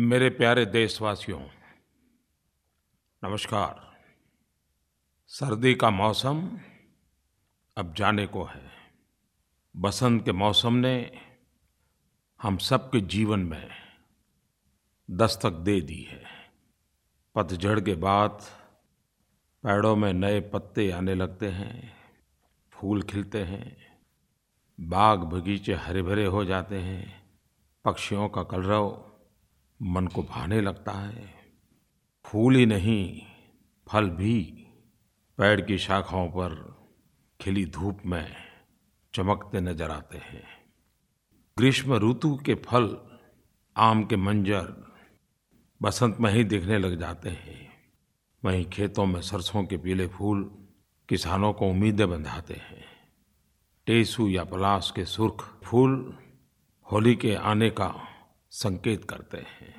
मेरे प्यारे देशवासियों, नमस्कार। सर्दी का मौसम अब जाने को है। बसंत के मौसम ने हम सबके जीवन में दस्तक दे दी है। पतझड़ के बाद पेड़ों में नए पत्ते आने लगते हैं, फूल खिलते हैं, बाग बगीचे हरे भरे हो जाते हैं, पक्षियों का कलरव मन को भाने लगता है। फूल ही नहीं, फल भी। पेड़ की शाखाओं पर खिली धूप में चमकते नज़र आते हैं। ग्रीष्म ऋतु के फल, आम के मंजर बसंत में ही दिखने लग जाते हैं। वहीं खेतों में सरसों के पीले फूल किसानों को उम्मीदें बंधाते हैं। टेसू या पलाश के सुर्ख फूल होली के आने का संकेत करते हैं।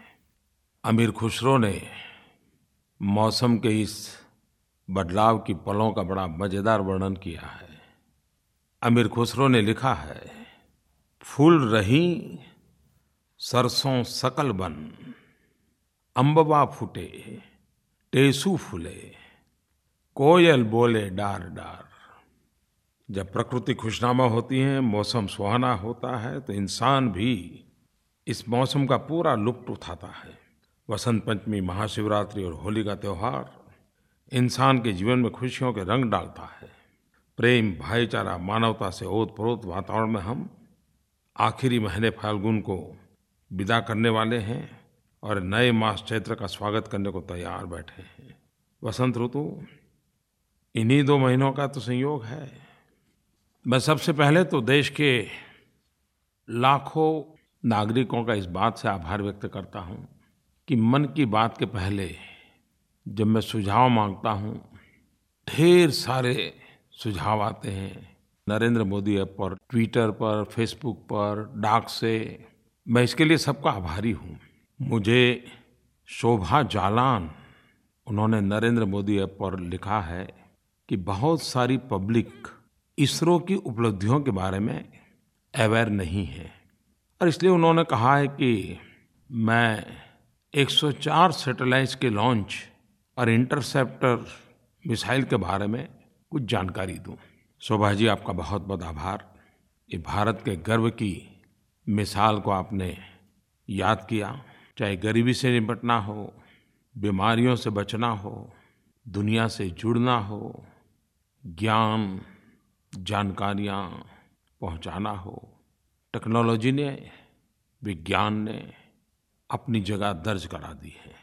अमीर खुसरो ने मौसम के इस बदलाव की पलों का बड़ा मज़ेदार वर्णन किया है। अमीर खुसरो ने लिखा है, फूल रही सरसों सकल बन अम्बवा फूटे, टेसू फूले, कोयल बोले डार डार। जब प्रकृति खुशनामा होती है, मौसम सुहाना होता है तो इंसान भी इस मौसम का पूरा लुप्त उठाता है। वसंत पंचमी, महाशिवरात्रि और होली का त्यौहार इंसान के जीवन में खुशियों के रंग डालता है। प्रेम, भाईचारा, मानवता से ओत प्रोत वातावरण में हम आखिरी महीने फाल्गुन को विदा करने वाले हैं और नए मास चैत्र का स्वागत करने को तैयार बैठे हैं। वसंत ऋतु, इन्हीं दो महीनों का तो संयोग है। मैं सबसे पहले तो देश के लाखों नागरिकों का इस बात से आभार व्यक्त करता हूँ कि मन की बात के पहले जब मैं सुझाव माँगता हूँ, ढेर सारे सुझाव आते हैं। नरेंद्र मोदी ऐप पर, ट्विटर पर, फेसबुक पर, डाक से। मैं इसके लिए सबका आभारी हूँ। मुझे शोभा जालान, उन्होंने नरेंद्र मोदी ऐप पर लिखा है कि बहुत सारी पब्लिक इसरो की उपलब्धियों के बारे में अवेयर नहीं है। और इसलिए उन्होंने कहा है कि मैं 104 सैटेलाइट्स के लॉन्च और इंटरसेप्टर मिसाइल के बारे में कुछ जानकारी दूँ। शोभा जी, आपका बहुत बहुत आभार। ये भारत के गर्व की मिसाल को आपने याद किया। चाहे गरीबी से निपटना हो, बीमारियों से बचना हो, दुनिया से जुड़ना हो, ज्ञान, जानकारियाँ पहुँचाना हो टेक्नोलॉजी ने, विज्ञान ने अपनी जगह दर्ज करा दी है।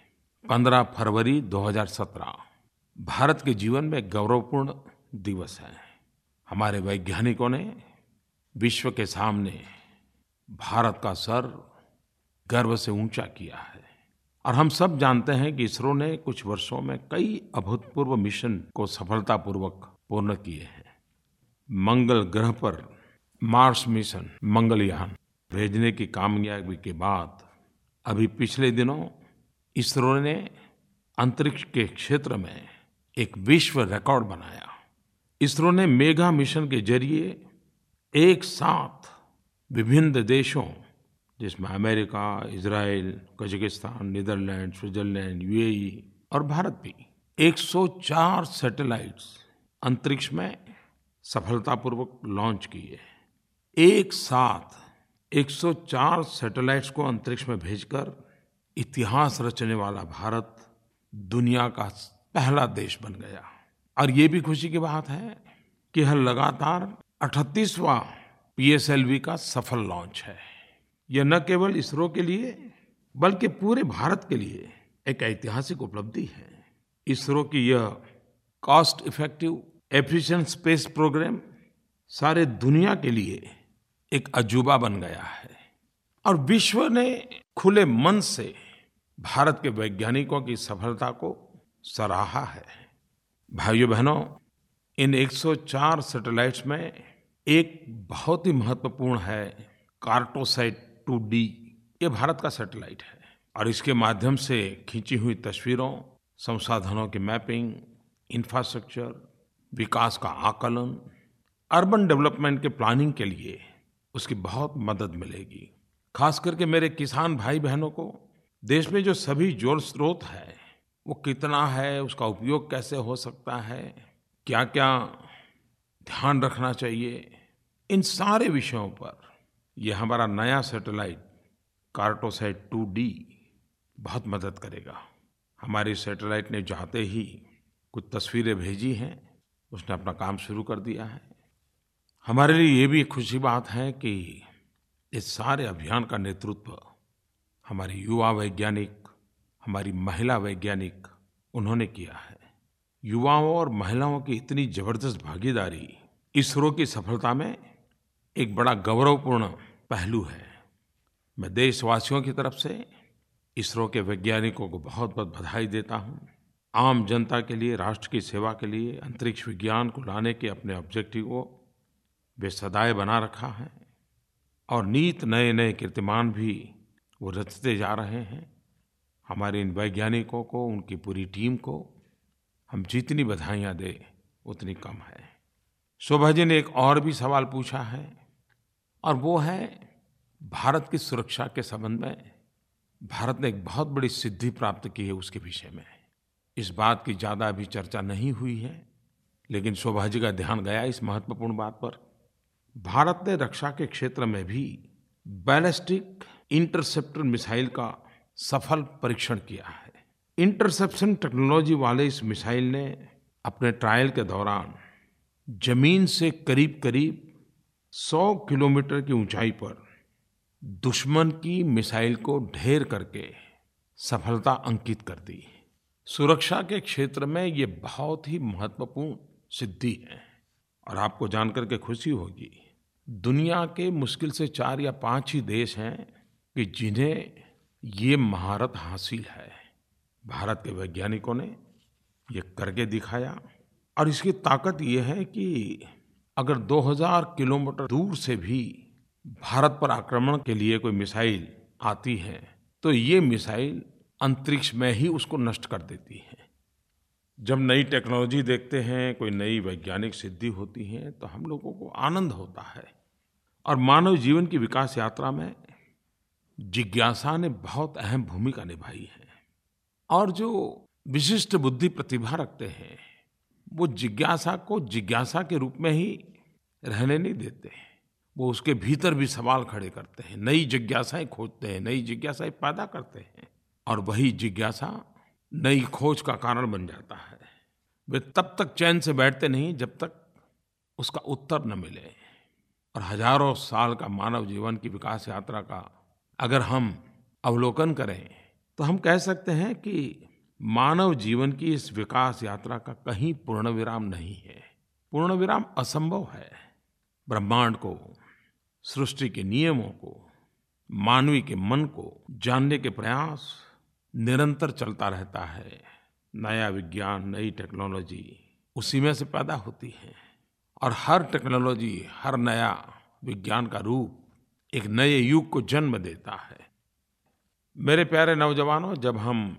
15 फरवरी 2017 भारत के जीवन में गौरवपूर्ण दिवस है। हमारे वैज्ञानिकों ने विश्व के सामने भारत का सर गर्व से ऊँचा किया है। और हम सब जानते हैं कि इसरो ने कुछ वर्षों में कई अभूतपूर्व मिशन को सफलतापूर्वक पूर्ण किए हैं। मंगल ग्रह पर मार्स मिशन मंगलयान भेजने की कामयाबी के बाद अभी पिछले दिनों इसरो ने अंतरिक्ष के क्षेत्र में एक विश्व रिकॉर्ड बनाया। इसरो ने मेगा मिशन के ज़रिए एक साथ विभिन्न देशों, जिसमें America, Israel, Kazakhstan, Netherlands, Switzerland, UAE और भारत भी 104 सैटेलाइट्स अंतरिक्ष में सफलतापूर्वक लॉन्च किए। एक साथ 104 सैटेलाइट्स को अंतरिक्ष में भेजकर इतिहास रचने वाला भारत दुनिया का पहला देश बन गया। और ये भी खुशी की बात है कि यह लगातार अठतीसवां पीएसएलवी का सफल लॉन्च है। यह न केवल इसरो के लिए, बल्कि पूरे भारत के लिए एक ऐतिहासिक उपलब्धि है। इसरो की यह cost effective, efficient space programme सारे दुनिया के लिए एक अजूबा बन गया है। और विश्व ने खुले मन से भारत के वैज्ञानिकों की सफलता को सराहा है। भाइयों बहनों, इन 104 सैटेलाइट्स में एक बहुत ही महत्वपूर्ण है कार्टोसाइट टू डी। ये भारत का सैटेलाइट है। और इसके माध्यम से खींची हुई तस्वीरों, संसाधनों की मैपिंग, इंफ्रास्ट्रक्चर, विकास का आकलन, अर्बन डेवलपमेंट के प्लानिंग के लिए उसकी बहुत मदद मिलेगी। खास करके मेरे किसान भाई बहनों को, देश में जो सभी जल स्रोत है, वो कितना है, उसका उपयोग कैसे हो सकता है, क्या-क्या ध्यान रखना चाहिए, इन सारे विषयों पर यह हमारा नया सैटेलाइट कार्टोसैट 2D बहुत मदद करेगा। हमारी सैटेलाइट ने जाते ही कुछ तस्वीरें भेजी हैं, उसने अपना काम शुरू कर दिया है। हमारे लिए ये भी खुशी बात है कि इस सारे अभियान का नेतृत्व हमारे युवा वैज्ञानिक, हमारी महिला वैज्ञानिक, उन्होंने किया है। युवाओं और महिलाओं की इतनी ज़बरदस्त भागीदारी इसरो की सफलता में एक बड़ा गौरवपूर्ण पहलू है। मैं देशवासियों की तरफ़ से इसरो के वैज्ञानिकों को बहुत बहुत बधाई देता हूँ। आम जनता के लिए, राष्ट्र की सेवा के लिए, अंतरिक्ष विज्ञान को लाने के अपने ऑब्जेक्टिव को वे सदाए बना रखा है और नीत नए-नए कीर्तिमान भी वो रचते जा रहे हैं। हमारे इन वैज्ञानिकों को, उनकी पूरी टीम को हम जितनी बधाइयाँ दें, उतनी कम है। शोभा जी ने एक और भी सवाल पूछा है, और वो है भारत की सुरक्षा के संबंध में। भारत ने एक बहुत बड़ी सिद्धि प्राप्त की है उसके विषय में। इस बात की ज़्यादा अभी चर्चा नहीं हुई है, लेकिन शोभा जी का ध्यान गया इस महत्वपूर्ण बात पर। भारत ने रक्षा के क्षेत्र में भी बैलिस्टिक इंटरसेप्टर मिसाइल का सफल परीक्षण किया है। इंटरसेप्शन टेक्नोलॉजी वाले इस मिसाइल ने अपने ट्रायल के दौरान ज़मीन से करीब करीब 100 किलोमीटर की ऊंचाई पर दुश्मन की मिसाइल को ढेर करके सफलता अंकित कर दी। सुरक्षा के क्षेत्र में ये बहुत ही महत्वपूर्ण सिद्धि है और आपको जानकर के खुशी होगी दुनिया के मुश्किल से चार या पाँच ही देश हैं कि जिन्हें ये महारत हासिल है। भारत के वैज्ञानिकों ने ये करके दिखाया और इसकी ताकत ये है कि अगर 2000 किलोमीटर दूर से भी भारत पर आक्रमण के लिए कोई मिसाइल आती है तो ये मिसाइल अंतरिक्ष में ही उसको नष्ट कर देती है। जब नई टेक्नोलॉजी देखते हैं, कोई नई वैज्ञानिक सिद्धि होती है तो हम लोगों को आनंद होता है। और मानव जीवन की विकास यात्रा में जिज्ञासा ने बहुत अहम भूमिका निभाई है। और जो विशिष्ट बुद्धि प्रतिभा रखते हैं, वो जिज्ञासा को जिज्ञासा के रूप में ही रहने नहीं देते हैं। वो उसके भीतर भी सवाल खड़े करते हैं, नई जिज्ञासाएँ खोजते हैं, नई जिज्ञासाएँ पैदा करते हैं। और वही जिज्ञासा नई खोज का कारण बन जाता है। वे तब तक चैन से बैठते नहीं जब तक उसका उत्तर न मिले। और हज़ारों साल का मानव जीवन की विकास यात्रा का अगर हम अवलोकन करें तो हम कह सकते हैं कि मानव जीवन की इस विकास यात्रा का कहीं पूर्ण विराम नहीं है। पूर्ण विराम असंभव है। ब्रह्मांड को, सृष्टि के नियमों को, मानवी के मन को, जानने के प्रयास निरंतर चलता रहता है। नया विज्ञान, नई टेक्नोलॉजी उसी में से पैदा होती है। और हर टेक्नोलॉजी, हर नया विज्ञान का रूप एक नए युग को जन्म देता है। मेरे प्यारे नौजवानों, जब हम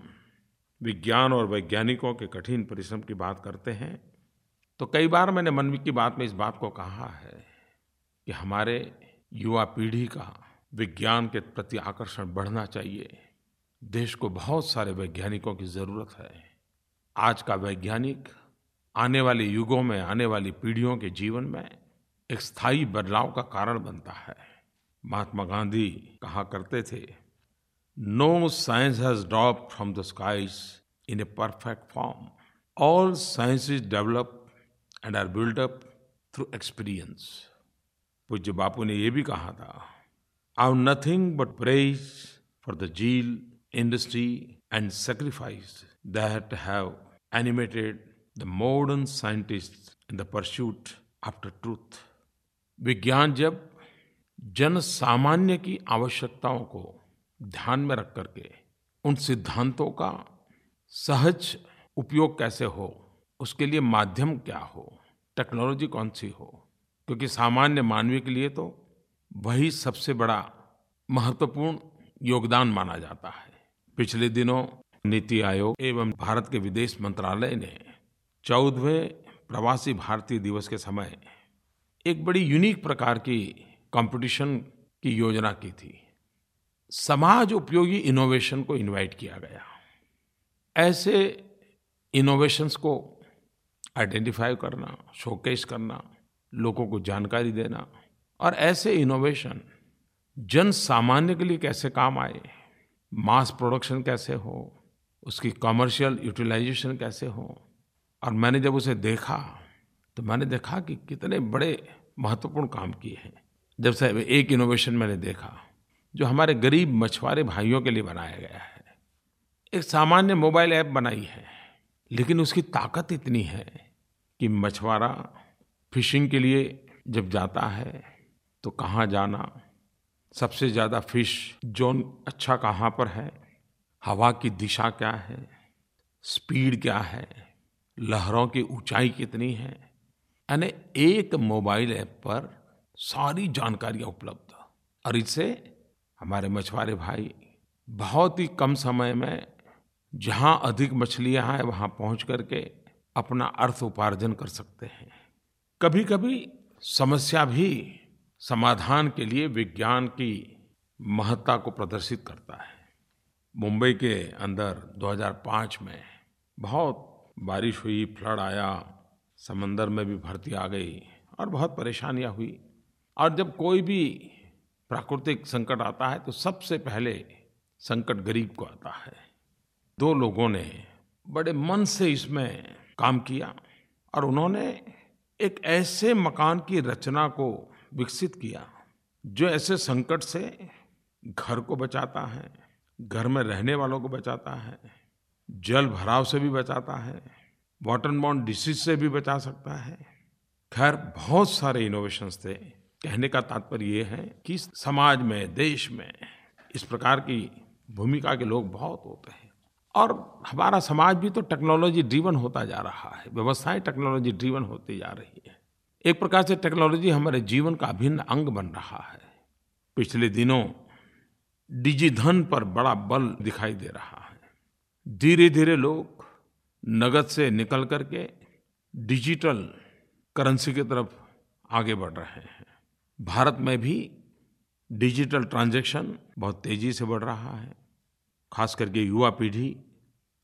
विज्ञान और वैज्ञानिकों के कठिन परिश्रम की बात करते हैं तो कई बार मैंने मन की बात में इस बात को कहा है कि हमारे युवा पीढ़ी का विज्ञान के प्रति आकर्षण बढ़ना चाहिए। देश को बहुत सारे वैज्ञानिकों की ज़रूरत है। आज का वैज्ञानिक आने वाले युगों में, आने वाली पीढ़ियों के जीवन में एक स्थायी बदलाव का कारण बनता है। महात्मा गांधी कहा करते थे no science has drop from the skies in a perfect form all science is develop and are build up through experience पूज्य बापू ने यह भी कहा था I nothing but praise for the zeal industry and sacrifice that have animated the modern scientists in the pursuit after truth. विज्ञान जब जन सामान्य की आवश्यकताओं को ध्यान में रख करके उन सिद्धांतों का सहज उपयोग कैसे हो, उसके लिए माध्यम क्या हो, टेक्नोलॉजी कौन सी हो, क्योंकि सामान्य मानवीय के लिए तो वही सबसे बड़ा महत्वपूर्ण योगदान माना जाता है पिछले दिनों नीति आयोग एवं भारत के विदेश मंत्रालय ने चौदहवें प्रवासी भारतीय दिवस के समय एक बड़ी यूनिक प्रकार की कंपटीशन की योजना की थी। समाज उपयोगी इनोवेशन को इनवाइट किया गया। ऐसे इनोवेशंस को आइडेंटिफाई करना शोकेस करना, लोगों को जानकारी देना और ऐसे इनोवेशन जन सामान्य के लिए कैसे काम आए मास प्रोडक्शन कैसे हो? उसकी कमर्शियल यूटिलाइजेशन कैसे हो? और मैंने जब उसे देखा तो मैंने देखा कि कितने बड़े महत्वपूर्ण काम किए हैं। जब से एक इनोवेशन मैंने देखा, जो हमारे गरीब मछुआरे भाइयों के लिए बनाया गया है। एक सामान्य मोबाइल ऐप बनाई है, लेकिन उसकी ताकत इतनी है कि मछुआरा फिशिंग के लिए जब जाता है तो कहाँ जाना सबसे ज़्यादा फ़िश जोन अच्छा कहाँ पर है? हवा की दिशा क्या है? स्पीड क्या है? लहरों की ऊंचाई कितनी है? यानी एक मोबाइल ऐप पर सारी जानकारियाँ उपलब्ध। और इससे हमारे मछुआरे भाई बहुत ही कम समय में जहाँ अधिक मछलियाँ हैं वहाँ पहुँच करके अपना अर्थ उपार्जन कर सकते हैं। कभी कभी समस्या भी समाधान के लिए विज्ञान की महत्ता को प्रदर्शित करता है। मुंबई के अंदर 2005 में बहुत बारिश हुई, फ्लड आया, समंदर में भी भर्ती आ गई और बहुत परेशानियाँ हुई। और जब कोई भी प्राकृतिक संकट आता है तो सबसे पहले संकट गरीब को आता है। दो लोगों ने बड़े मन से इसमें काम किया और उन्होंने एक ऐसे मकान की रचना को विकसित किया, जो ऐसे संकट से घर को बचाता है, घर में रहने वालों को बचाता है, जल भराव से भी बचाता है वाटर बॉन्ड डिसीज से भी बचा सकता है। खैर, बहुत सारे इनोवेशंस थे। कहने का तात्पर्य ये है कि समाज में, देश में इस प्रकार की भूमिका के लोग बहुत होते हैं। और हमारा समाज भी तो टेक्नोलॉजी ड्रीवन होता जा रहा है व्यवस्थाएँ टेक्नोलॉजी ड्रीवन होती जा रही है। एक प्रकार से टेक्नोलॉजी हमारे जीवन का अभिन्न अंग बन रहा है। पिछले दिनों डिजिधन पर बड़ा बल दिखाई दे रहा है। धीरे धीरे लोग नगद से निकल करके डिजिटल करेंसी की तरफ़ आगे बढ़ रहे हैं। भारत में भी डिजिटल ट्रांजैक्शन बहुत तेज़ी से बढ़ रहा है। खास करके युवा पीढ़ी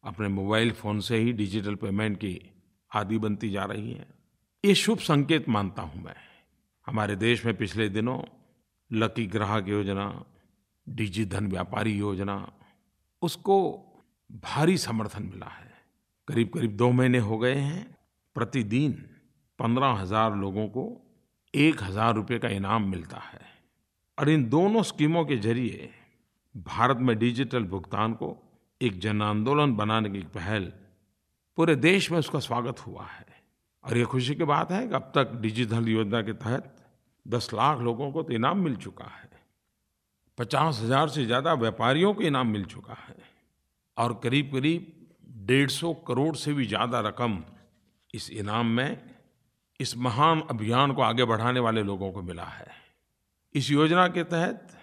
अपने मोबाइल फ़ोन से ही डिजिटल पेमेंट की आदि बनती जा रही है। ये शुभ संकेत मानता हूँ मैं। हमारे देश में पिछले दिनों लकी ग्राहक योजना, डिजी धन व्यापारी योजना, उसको भारी समर्थन मिला है। करीब करीब दो महीने हो गए हैं। प्रतिदिन पंद्रह हज़ार लोगों को एक हज़ार रुपये का इनाम मिलता है। और इन दोनों स्कीमों के ज़रिए भारत में डिजिटल भुगतान को एक जन आंदोलन बनाने की पहल पूरे देश में उसका स्वागत हुआ है। और ये खुशी की बात है कि अब तक डिजिटल योजना के तहत दस लाख लोगों को तो इनाम मिल चुका है। पचास हज़ार से ज़्यादा व्यापारियों को इनाम मिल चुका है और करीब करीब डेढ़ सौ करोड़ से भी ज़्यादा रकम इस इनाम में, इस महान अभियान को आगे बढ़ाने वाले लोगों को मिला है। इस योजना के तहत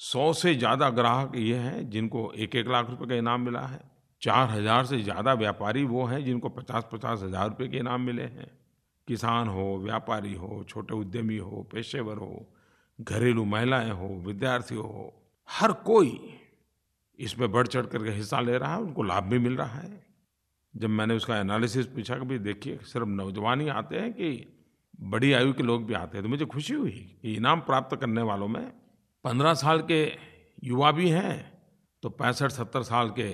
सौ से ज़्यादा ग्राहक ये हैं जिनको एक एक लाख रुपए का इनाम मिला है। चार हज़ार से ज़्यादा व्यापारी वो हैं जिनको पचास पचास हज़ार रुपये के इनाम मिले हैं। किसान हो, व्यापारी हो, छोटे उद्यमी हो, पेशेवर हो, घरेलू महिलाएँ हो, विद्यार्थी हो, हर कोई इसमें बढ़ चढ़ करके हिस्सा ले रहा है, उनको लाभ भी मिल रहा है। जब मैंने उसका एनालिसिस पूछा कि भाई देखिए, सिर्फ़ नौजवान ही आते हैं कि बड़ी आयु के लोग भी आते हैं तो मुझे खुशी हुई कि इनाम प्राप्त करने वालों में पंद्रह साल के युवा भी हैं तो पैंसठ सत्तर साल के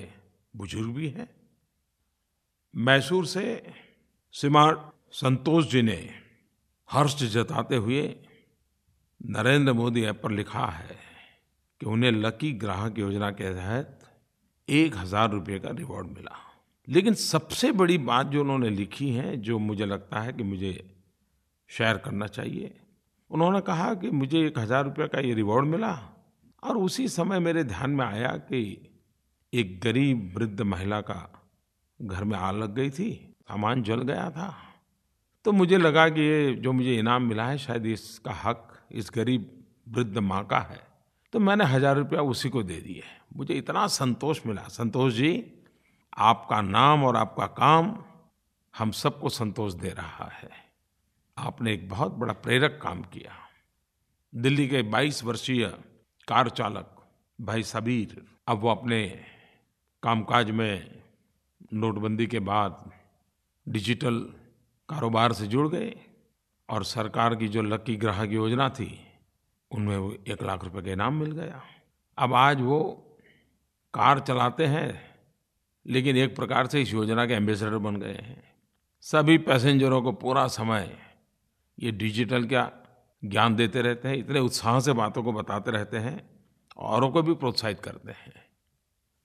बुज़ुर्ग भी हैं। मैसूर से श्रीमान संतोष जी ने हर्ष जताते हुए नरेंद्र मोदी ऐप पर लिखा है कि उन्हें लकी ग्राहक योजना के तहत एक हज़ार रुपये का रिवॉर्ड मिला। लेकिन सबसे बड़ी बात जो उन्होंने लिखी है, जो मुझे लगता है कि मुझे शेयर करना चाहिए, उन्होंने कहा कि मुझे एक हज़ार रुपये का ये रिवॉर्ड मिला और उसी समय मेरे ध्यान में आया कि एक गरीब वृद्ध महिला का घर में आग लग गई थी, सामान जल गया था। तो मुझे लगा कि ये जो मुझे इनाम मिला है, शायद इसका हक इस गरीब वृद्ध माँ का है। तो मैंने हज़ार रुपया उसी को दे दिए। मुझे इतना संतोष मिला। संतोष जी, आपका नाम और आपका काम हम सबको संतोष दे रहा है। आपने एक बहुत बड़ा प्रेरक काम किया। दिल्ली के 22 वर्षीय कार चालक भाई सबीर, अब वो अपने कामकाज में नोटबंदी के बाद डिजिटल कारोबार से जुड़ गए और सरकार की जो लकी ग्राहक योजना थी, उनमें वो एक लाख रुपए का इनाम मिल गया। अब आज वो कार चलाते हैं, लेकिन एक प्रकार से इस योजना के एम्बेसडर बन गए हैं। सभी पैसेंजरों को पूरा समय ये डिजिटल क्या ज्ञान देते रहते हैं, इतने उत्साह से बातों को बताते रहते हैं औरों को भी प्रोत्साहित करते हैं।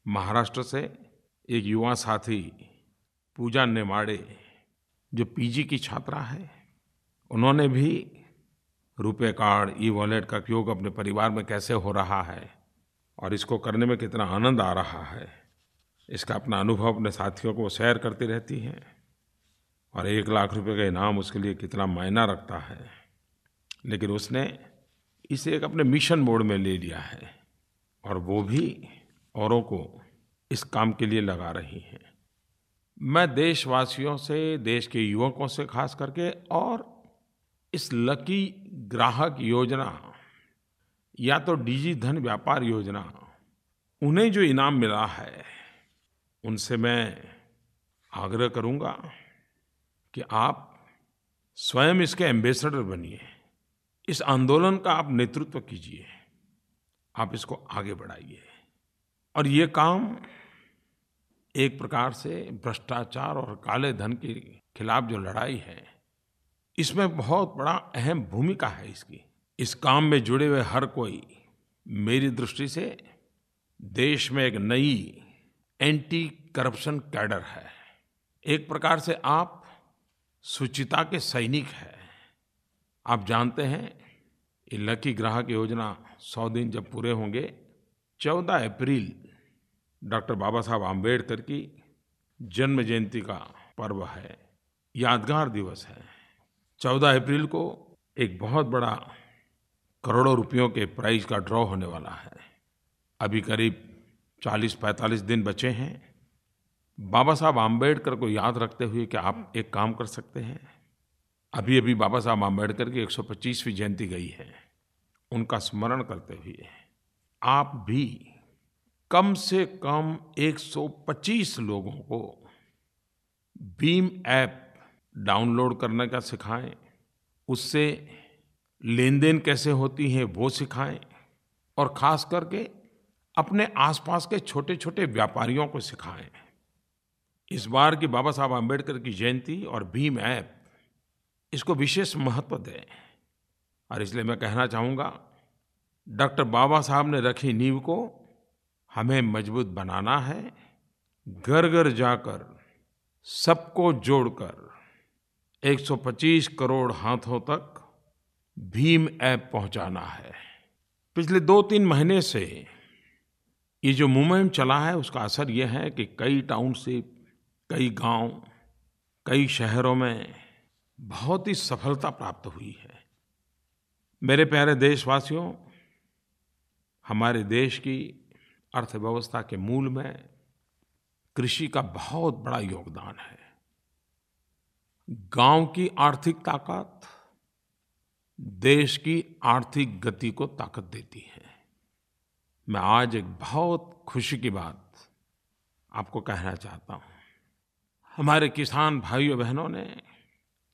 महाराष्ट्र से एक युवा साथी पूजा नेमाड़े, जो पीजी की छात्रा है, उन्होंने भी रुपए कार्ड ई वॉलेट का उपयोग अपने परिवार में कैसे हो रहा है और इसको करने में कितना आनंद आ रहा है, इसका अपना अनुभव अपने साथियों को शेयर करती रहती हैं और एक लाख रुपए का इनाम उसके लिए कितना मायना रखता है। लेकिन उसने इसे एक अपने मिशन मोड में ले लिया है और वो भी औरों को इस काम के लिए लगा रही हैं। मैं देशवासियों से, देश के युवकों से खास करके और इस लकी ग्राहक योजना या तो डिजी धन व्यापार योजना, उन्हें जो इनाम मिला है, उनसे मैं आग्रह करूँगा कि आप स्वयं इसके एम्बेसडर बनिए। इस आंदोलन का आप नेतृत्व कीजिए। आप इसको आगे बढ़ाइए। और ये काम एक प्रकार से भ्रष्टाचार और काले धन के खिलाफ जो लड़ाई है, इसमें बहुत बड़ा अहम भूमिका है इसकी। इस काम में जुड़े हुए हर कोई मेरी दृष्टि से देश में एक नई एंटी करप्शन कैडर है। एक प्रकार से आप सुचिता के सैनिक हैं। आप जानते हैं, ये लकी ग्राहक योजना सौ दिन जब पूरे होंगे चौदह अप्रैल, डॉक्टर बाबा साहब आम्बेडकर की जन्म जयंती का पर्व है। यादगार दिवस है। चौदह अप्रैल को एक बहुत बड़ा करोड़ों रुपयों के प्राइज का ड्रॉ होने वाला है। अभी करीब 40-45 दिन बचे हैं। बाबा साहब आम्बेडकर को याद रखते हुए कि आप एक काम कर सकते हैं? अभी अभी बाबा साहब आम्बेडकर की 125वीं जयंती गई है। उनका स्मरण करते हुए आप भी कम से कम 125 लोगों को भीम ऐप डाउनलोड करने का सिखाएँ। उससे लेन देन कैसे होती है वो सिखाएँ और ख़ास करके अपने आसपास के छोटे छोटे व्यापारियों को सिखाएँ। इस बार की बाबा साहब आम्बेडकर की जयंती और भीम ऐप इसको विशेष महत्व दें। और इसलिए मैं कहना चाहूँगा डॉक्टर बाबा साहब ने रखी नींव को हमें मज़बूत बनाना है घर घर जाकर सबको जोड़कर 125 करोड़ हाथों तक भीम ऐप पहुंचाना है। पिछले दो तीन महीने से ये जो मूवमेंट चला है उसका असर यह है कि कई टाउनशिप कई गाँव, कई शहरों में बहुत ही सफलता प्राप्त हुई है। मेरे प्यारे देशवासियों हमारे देश की अर्थव्यवस्था के मूल में कृषि का बहुत बड़ा योगदान है। गाँव की आर्थिक ताकत देश की आर्थिक गति को ताकत देती है। मैं आज एक बहुत खुशी की बात आपको कहना चाहता हूँ। हमारे किसान भाइयों बहनों ने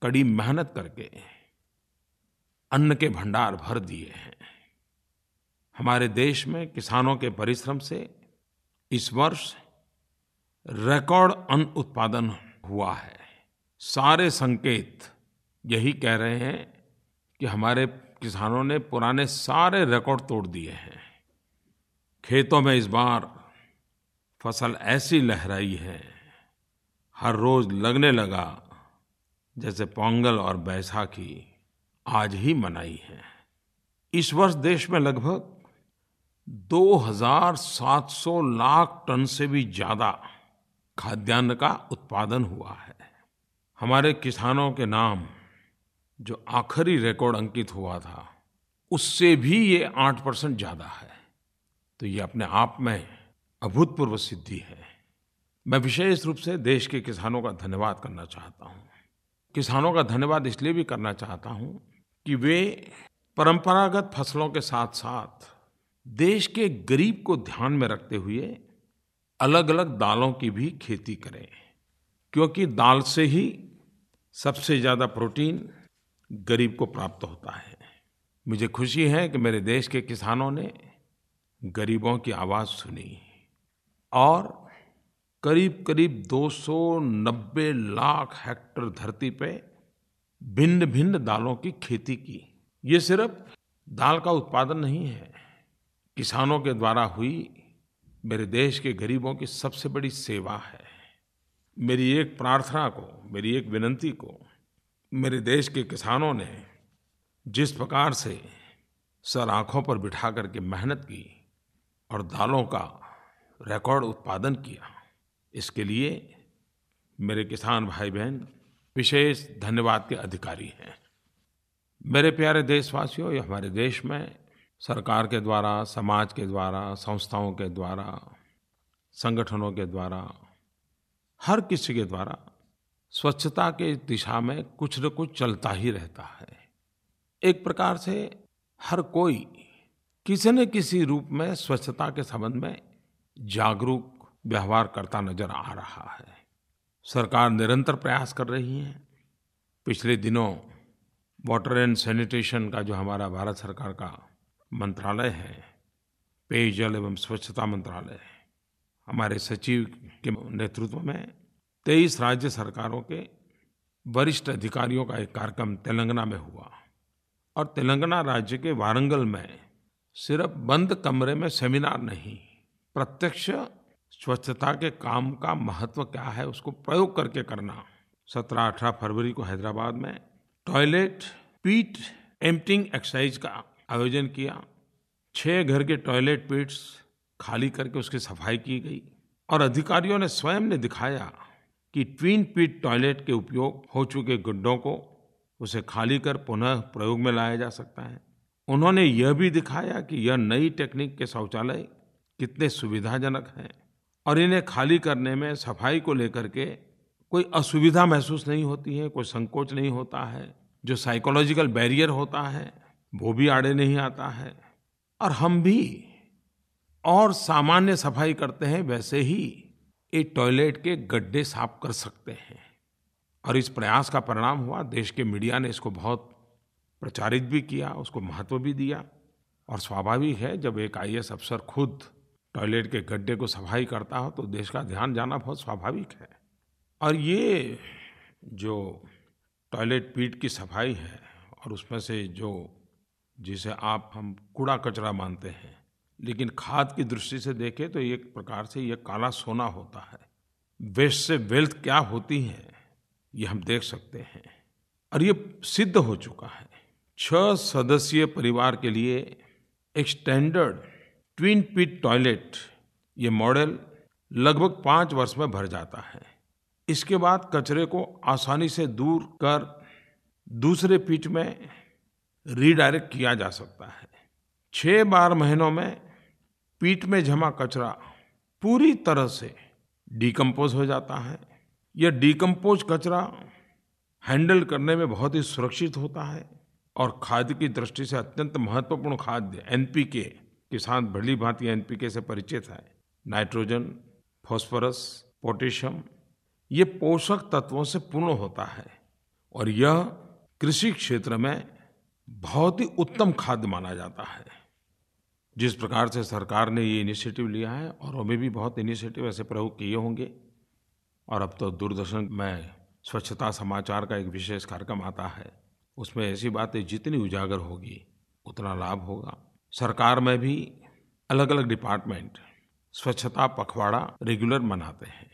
कड़ी मेहनत करके अन्न के भंडार भर दिए हैं। हमारे देश में किसानों के परिश्रम से इस वर्ष रिकॉर्ड अन्न उत्पादन हुआ है। सारे संकेत यही कह रहे हैं कि हमारे किसानों ने पुराने सारे रिकॉर्ड तोड़ दिए हैं। खेतों में इस बार फ़सल ऐसी लहराई है, हर रोज लगने लगा जैसे पोंगल और बैसाखी आज ही मनाई है। इस वर्ष देश में लगभग 2,700 लाख टन से भी ज़्यादा खाद्यान्न का उत्पादन हुआ है। हमारे किसानों के नाम जो आखिरी रिकॉर्ड अंकित हुआ था उससे भी ये आठ परसेंट ज़्यादा है। तो ये अपने आप में अभूतपूर्व सिद्धि है। मैं विशेष रूप से देश के किसानों का धन्यवाद करना चाहता हूँ। किसानों का धन्यवाद इसलिए भी करना चाहता हूँ कि वे परंपरागत फ़सलों के साथ साथ देश के गरीब को ध्यान में रखते हुए अलग अलग दालों की भी खेती करें, क्योंकि दाल से ही सबसे ज़्यादा प्रोटीन गरीब को प्राप्त होता है। मुझे खुशी है कि मेरे देश के किसानों ने गरीबों की आवाज़ सुनी और करीबकरीब 290 लाख हेक्टर धरती पे भिन्न भिन्न दालों की खेती की। ये सिर्फ़ दाल का उत्पादन नहीं है किसानों के द्वारा हुई मेरे देश के गरीबों की सबसे बड़ी सेवा है। मेरी एक प्रार्थना को, मेरी एक विनती को मेरे देश के किसानों ने जिस प्रकार से सर आँखों पर बिठा करके मेहनत की और दालों का रिकॉर्ड उत्पादन किया, इसके लिए मेरे किसान भाई बहन विशेष धन्यवाद के अधिकारी हैं। मेरे प्यारे देशवासियों हमारे देश में सरकार के द्वारा, समाज के द्वारा, संस्थाओं के द्वारा, संगठनों के द्वारा, हर किसी के द्वारा स्वच्छता के दिशा में कुछ न कुछ चलता ही रहता है। एक प्रकार से हर कोई किसी न किसी रूप में स्वच्छता के संबंध में जागरूक व्यवहार करता नज़र आ रहा है। सरकार निरंतर प्रयास कर रही है। पिछले दिनों वाटर एंड सैनिटेशन का जो हमारा भारत सरकार का मंत्रालय है, पेयजल एवं स्वच्छता मंत्रालय हमारे सचिव के नेतृत्व में तेईस राज्य सरकारों के वरिष्ठ अधिकारियों का एक कार्यक्रम तेलंगाना में हुआ और तेलंगाना राज्य के वारंगल में सिर्फ़ बंद कमरे में सेमिनार नहीं, प्रत्यक्ष स्वच्छता के काम का महत्व क्या है उसको प्रयोग करके करना। सत्रह अठारह फरवरी को हैदराबाद में टॉयलेट पीट एम्पटिंग एक्सरसाइज का आयोजन किया। छः घर के टॉयलेट पीट्स खाली करके उसकी सफ़ाई की गई और अधिकारियों ने स्वयं ने दिखाया कि ट्विन पीट टॉयलेट के उपयोग हो चुके गड्ढों को उसे खाली कर पुनः प्रयोग में लाया जा सकता है। उन्होंने यह भी दिखाया कि यह नई टेक्निक के शौचालय कितने सुविधाजनक हैं और इन्हें खाली करने में सफ़ाई को लेकर के कोई असुविधा महसूस नहीं होती है, कोई संकोच नहीं होता है, जो साइकोलॉजिकल बैरियर होता है। वो भी आड़े नहीं आता है। और हम भी और सामान्य सफ़ाई करते हैं, वैसे ही एक टॉयलेट के गड्ढे साफ़ कर सकते हैं। और इस प्रयास का परिणाम हुआ, देश के मीडिया ने इसको बहुत प्रचारित भी किया, उसको महत्व भी दिया। और स्वाभाविक है, जब एक आई अफसर खुद टॉयलेट के गड्ढे को सफ़ाई करता हो तो देश का ध्यान जाना बहुत स्वाभाविक है। और ये जो टॉयलेट पीट की सफ़ाई है, और उसमें से जो जिसे आप हम कूड़ा कचरा मानते हैं। लेकिन खाद की दृष्टि से देखें तो एक प्रकार से ये काला सोना होता है। वेस्ट से वेल्थ क्या होती है, ये हम देख सकते हैं। और ये सिद्ध हो चुका है। छह सदस्यीय परिवार के लिए एक स्टैंडर्ड ट्विन पिट टॉयलेट ये मॉडल लगभग पाँच वर्ष में भर जाता है। इसके बाद कचरे को आसानी से दूर कर दूसरे पिट में रीडायरेक्ट किया जा सकता है। छः बार महीनों में पीठ में जमा कचरा पूरी तरह से डिकम्पोज हो जाता है। यह डिकम्पोज कचरा हैंडल करने में बहुत ही सुरक्षित होता है और खाद्य की दृष्टि से अत्यंत महत्वपूर्ण खाद्य एनपीके के साथ भली भांति एनपीके से परिचित है। नाइट्रोजन फॉस्फोरस पोटेशियम ये पोषक तत्वों से पूर्ण होता है और यह कृषि क्षेत्र में बहुत ही उत्तम खाद्य माना जाता है। जिस प्रकार से सरकार ने ये इनिशिएटिव लिया है, और हमें भी बहुत इनिशिएटिव ऐसे प्रयोग किए होंगे। और अब तो दूरदर्शन में स्वच्छता समाचार का एक विशेष कार्यक्रम आता है। उसमें ऐसी बातें जितनी उजागर होगी, उतना लाभ होगा। सरकार में भी अलग अलग डिपार्टमेंट स्वच्छता पखवाड़ा रेगुलर मनाते हैं।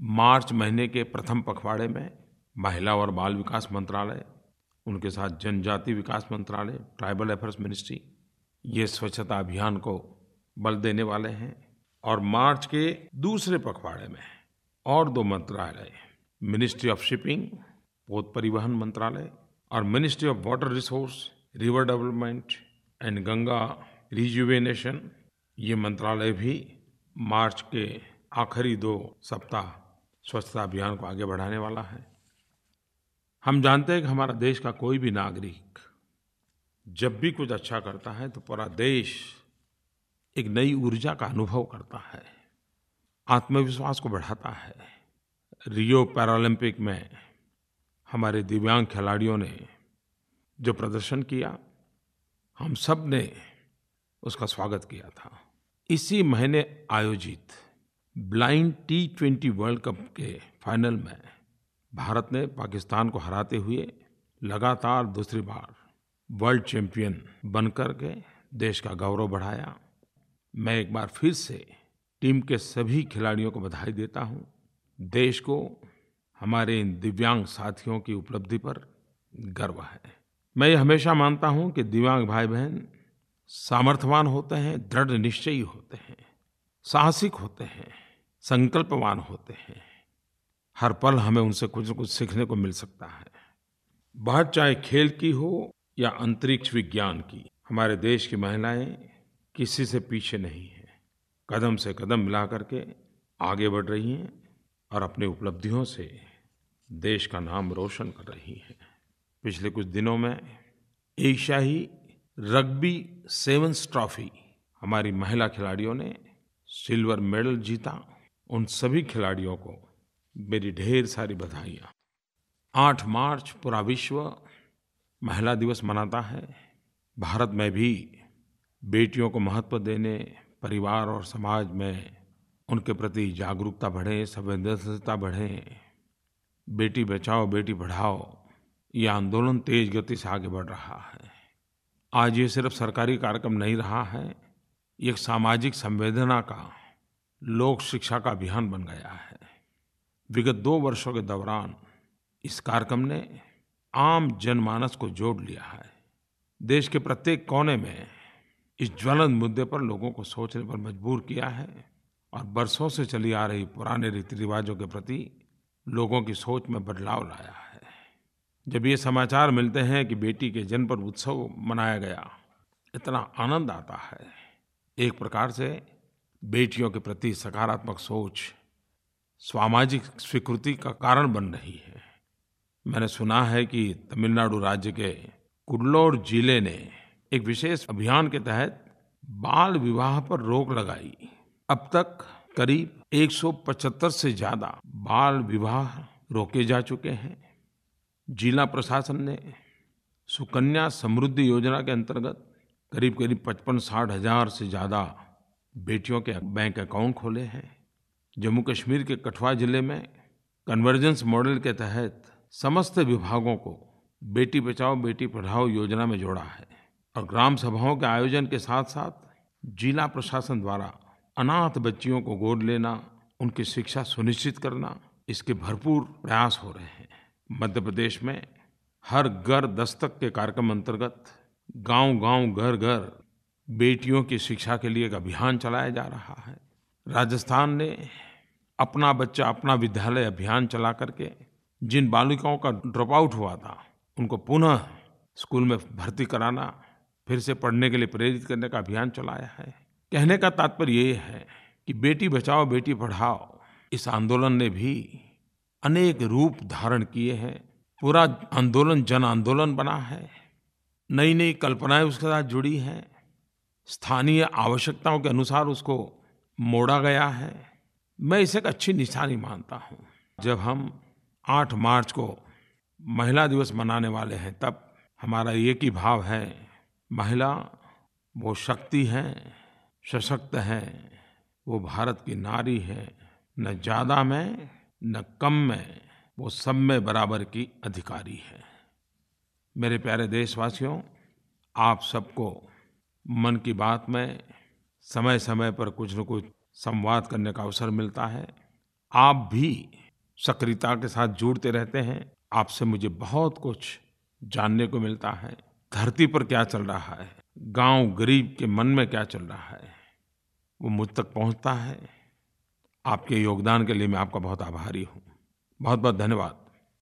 मार्च महीने के प्रथम पखवाड़े में महिला और बाल विकास मंत्रालय उनके साथ जनजाति विकास मंत्रालय, ट्राइबल अफेयर्स मिनिस्ट्री, ये स्वच्छता अभियान को बल देने वाले हैं और मार्च के दूसरे पखवाड़े में और दो मंत्रालय, मिनिस्ट्री ऑफ़ शिपिंग, पोत परिवहन मंत्रालय और ministry of water resource, river development and Ganga rejuvenation, ये मंत्रालय भी मार्च के आखिरी दो सप्ताह स्वच्छता अभियान को आगे बढ़ाने वाला है। हम जानते हैं कि हमारा देश का कोई भी नागरिक जब भी कुछ अच्छा करता है तो पूरा देश एक नई ऊर्जा का अनुभव करता है, आत्मविश्वास को बढ़ाता है। रियो पैरालंपिक में हमारे दिव्यांग खिलाड़ियों ने जो प्रदर्शन किया, हम सबने उसका स्वागत किया था। इसी महीने आयोजित blind T twenty world cup के फाइनल में भारत ने पाकिस्तान को हराते हुए लगातार दूसरी बार वर्ल्ड चैंपियन बनकर के देश का गौरव बढ़ाया। मैं एक बार फिर से टीम के सभी खिलाड़ियों को बधाई देता हूँ। देश को हमारे इन दिव्यांग साथियों की उपलब्धि पर गर्व है। मैं ये हमेशा मानता हूँ कि दिव्यांग भाई बहन सामर्थ्यवान होते हैं, दृढ़ निश्चयी होते हैं, साहसिक होते हैं, संकल्पवान होते हैं। हर पल हमें उनसे कुछ न कुछ सीखने को मिल सकता है। बात चाहे खेल की हो या अंतरिक्ष विज्ञान की, हमारे देश की महिलाएँ किसी से पीछे नहीं हैं। कदम से कदम मिला करके आगे बढ़ रही हैं और अपनी उपलब्धियों से देश का नाम रोशन कर रही हैं। पिछले कुछ दिनों में एशियाई रग्बी सेवन्स ट्रॉफी हमारी महिला खिलाड़ियों ने सिल्वर मेडल जीता। उन सभी खिलाड़ियों को मेरी ढेर सारी बधाइयाँ। आठ मार्च पूरा विश्व महिला दिवस मनाता है। भारत में भी बेटियों को महत्व देने, परिवार और समाज में उनके प्रति जागरूकता बढ़े, संवेदनशीलता बढ़े। बेटी बचाओ, बेटी पढ़ाओ ये आंदोलन तेज गति से आगे बढ़ रहा है। आज ये सिर्फ़ सरकारी कार्यक्रम नहीं रहा है, ये एक सामाजिक संवेदना का, लोक शिक्षा का अभियान बन गया है। विगत दो वर्षों के दौरान इस कार्यक्रम ने आम जनमानस को जोड़ लिया है। देश के प्रत्येक कोने में इस ज्वलंत मुद्दे पर लोगों को सोचने पर मजबूर किया है और बरसों से चली आ रही पुराने रीति रिवाजों के प्रति लोगों की सोच में बदलाव लाया है। जब ये समाचार मिलते हैं कि बेटी के जन्म पर उत्सव मनाया गया, इतना आनंद आता है। एक प्रकार से बेटियों के प्रति सकारात्मक सोच सामाजिक स्वीकृति का कारण बन रही है। मैंने सुना है कि तमिलनाडु राज्य के कुल्लोर ज़िले ने एक विशेष अभियान के तहत बाल विवाह पर रोक लगाई। अब तक करीब 175 से ज़्यादा बाल विवाह रोके जा चुके हैं। जिला प्रशासन ने सुकन्या समृद्धि योजना के अंतर्गत करीब करीब पचपन साठ हज़ार से ज़्यादा बेटियों के बैंक अकाउंट खोले हैं। जम्मू कश्मीर के कठुआ ज़िले में कन्वर्जेंस मॉडल के तहत समस्त विभागों को बेटी बचाओ, बेटी पढ़ाओ योजना में जोड़ा है और ग्राम सभाओं के आयोजन के साथ साथ जिला प्रशासन द्वारा अनाथ बच्चियों को गोद लेना, उनकी शिक्षा सुनिश्चित करना, इसके भरपूर प्रयास हो रहे हैं। मध्य प्रदेश में हर घर दस्तक के कार्यक्रम अंतर्गत गांव-गांव, घर-घर बेटियों की शिक्षा के लिए एक अभियान चलाया जा रहा है। राजस्थान ने अपना बच्चा, अपना विद्यालय अभियान चला करके जिन बालिकाओं का ड्रॉप आउट हुआ था, उनको पुनः स्कूल में भर्ती कराना, फिर से पढ़ने के लिए प्रेरित करने का अभियान चलाया है। कहने का तात्पर्य ये है कि बेटी बचाओ, बेटी पढ़ाओ, इस आंदोलन ने भी अनेक रूप धारण किए हैं। पूरा आंदोलन जन आंदोलन बना है। नई नई कल्पनाएँ उसके साथ जुड़ी हैं। स्थानीय आवश्यकताओं के अनुसार उसको मोड़ा गया है। मैं इसे एक अच्छी निशानी मानता हूँ। जब हम 8 मार्च को महिला दिवस मनाने वाले हैं, तब हमारा एक ही भाव है, महिला वो शक्ति है, सशक्त है, वो भारत की नारी है, न ज़्यादा में, न कम में, वो सब में बराबर की अधिकारी है। मेरे प्यारे देशवासियों, आप सबको मन की बात में समय समय पर कुछ न कुछ संवाद करने का अवसर मिलता है। आप भी सक्रियता के साथ जुड़ते रहते हैं। आपसे मुझे बहुत कुछ जानने को मिलता है। धरती पर क्या चल रहा है? गाँव गरीब के मन में क्या चल रहा है? वो मुझ तक पहुँचता है। आपके योगदान के लिए मैं आपका बहुत आभारी हूँ। बहुत बहुत धन्यवाद।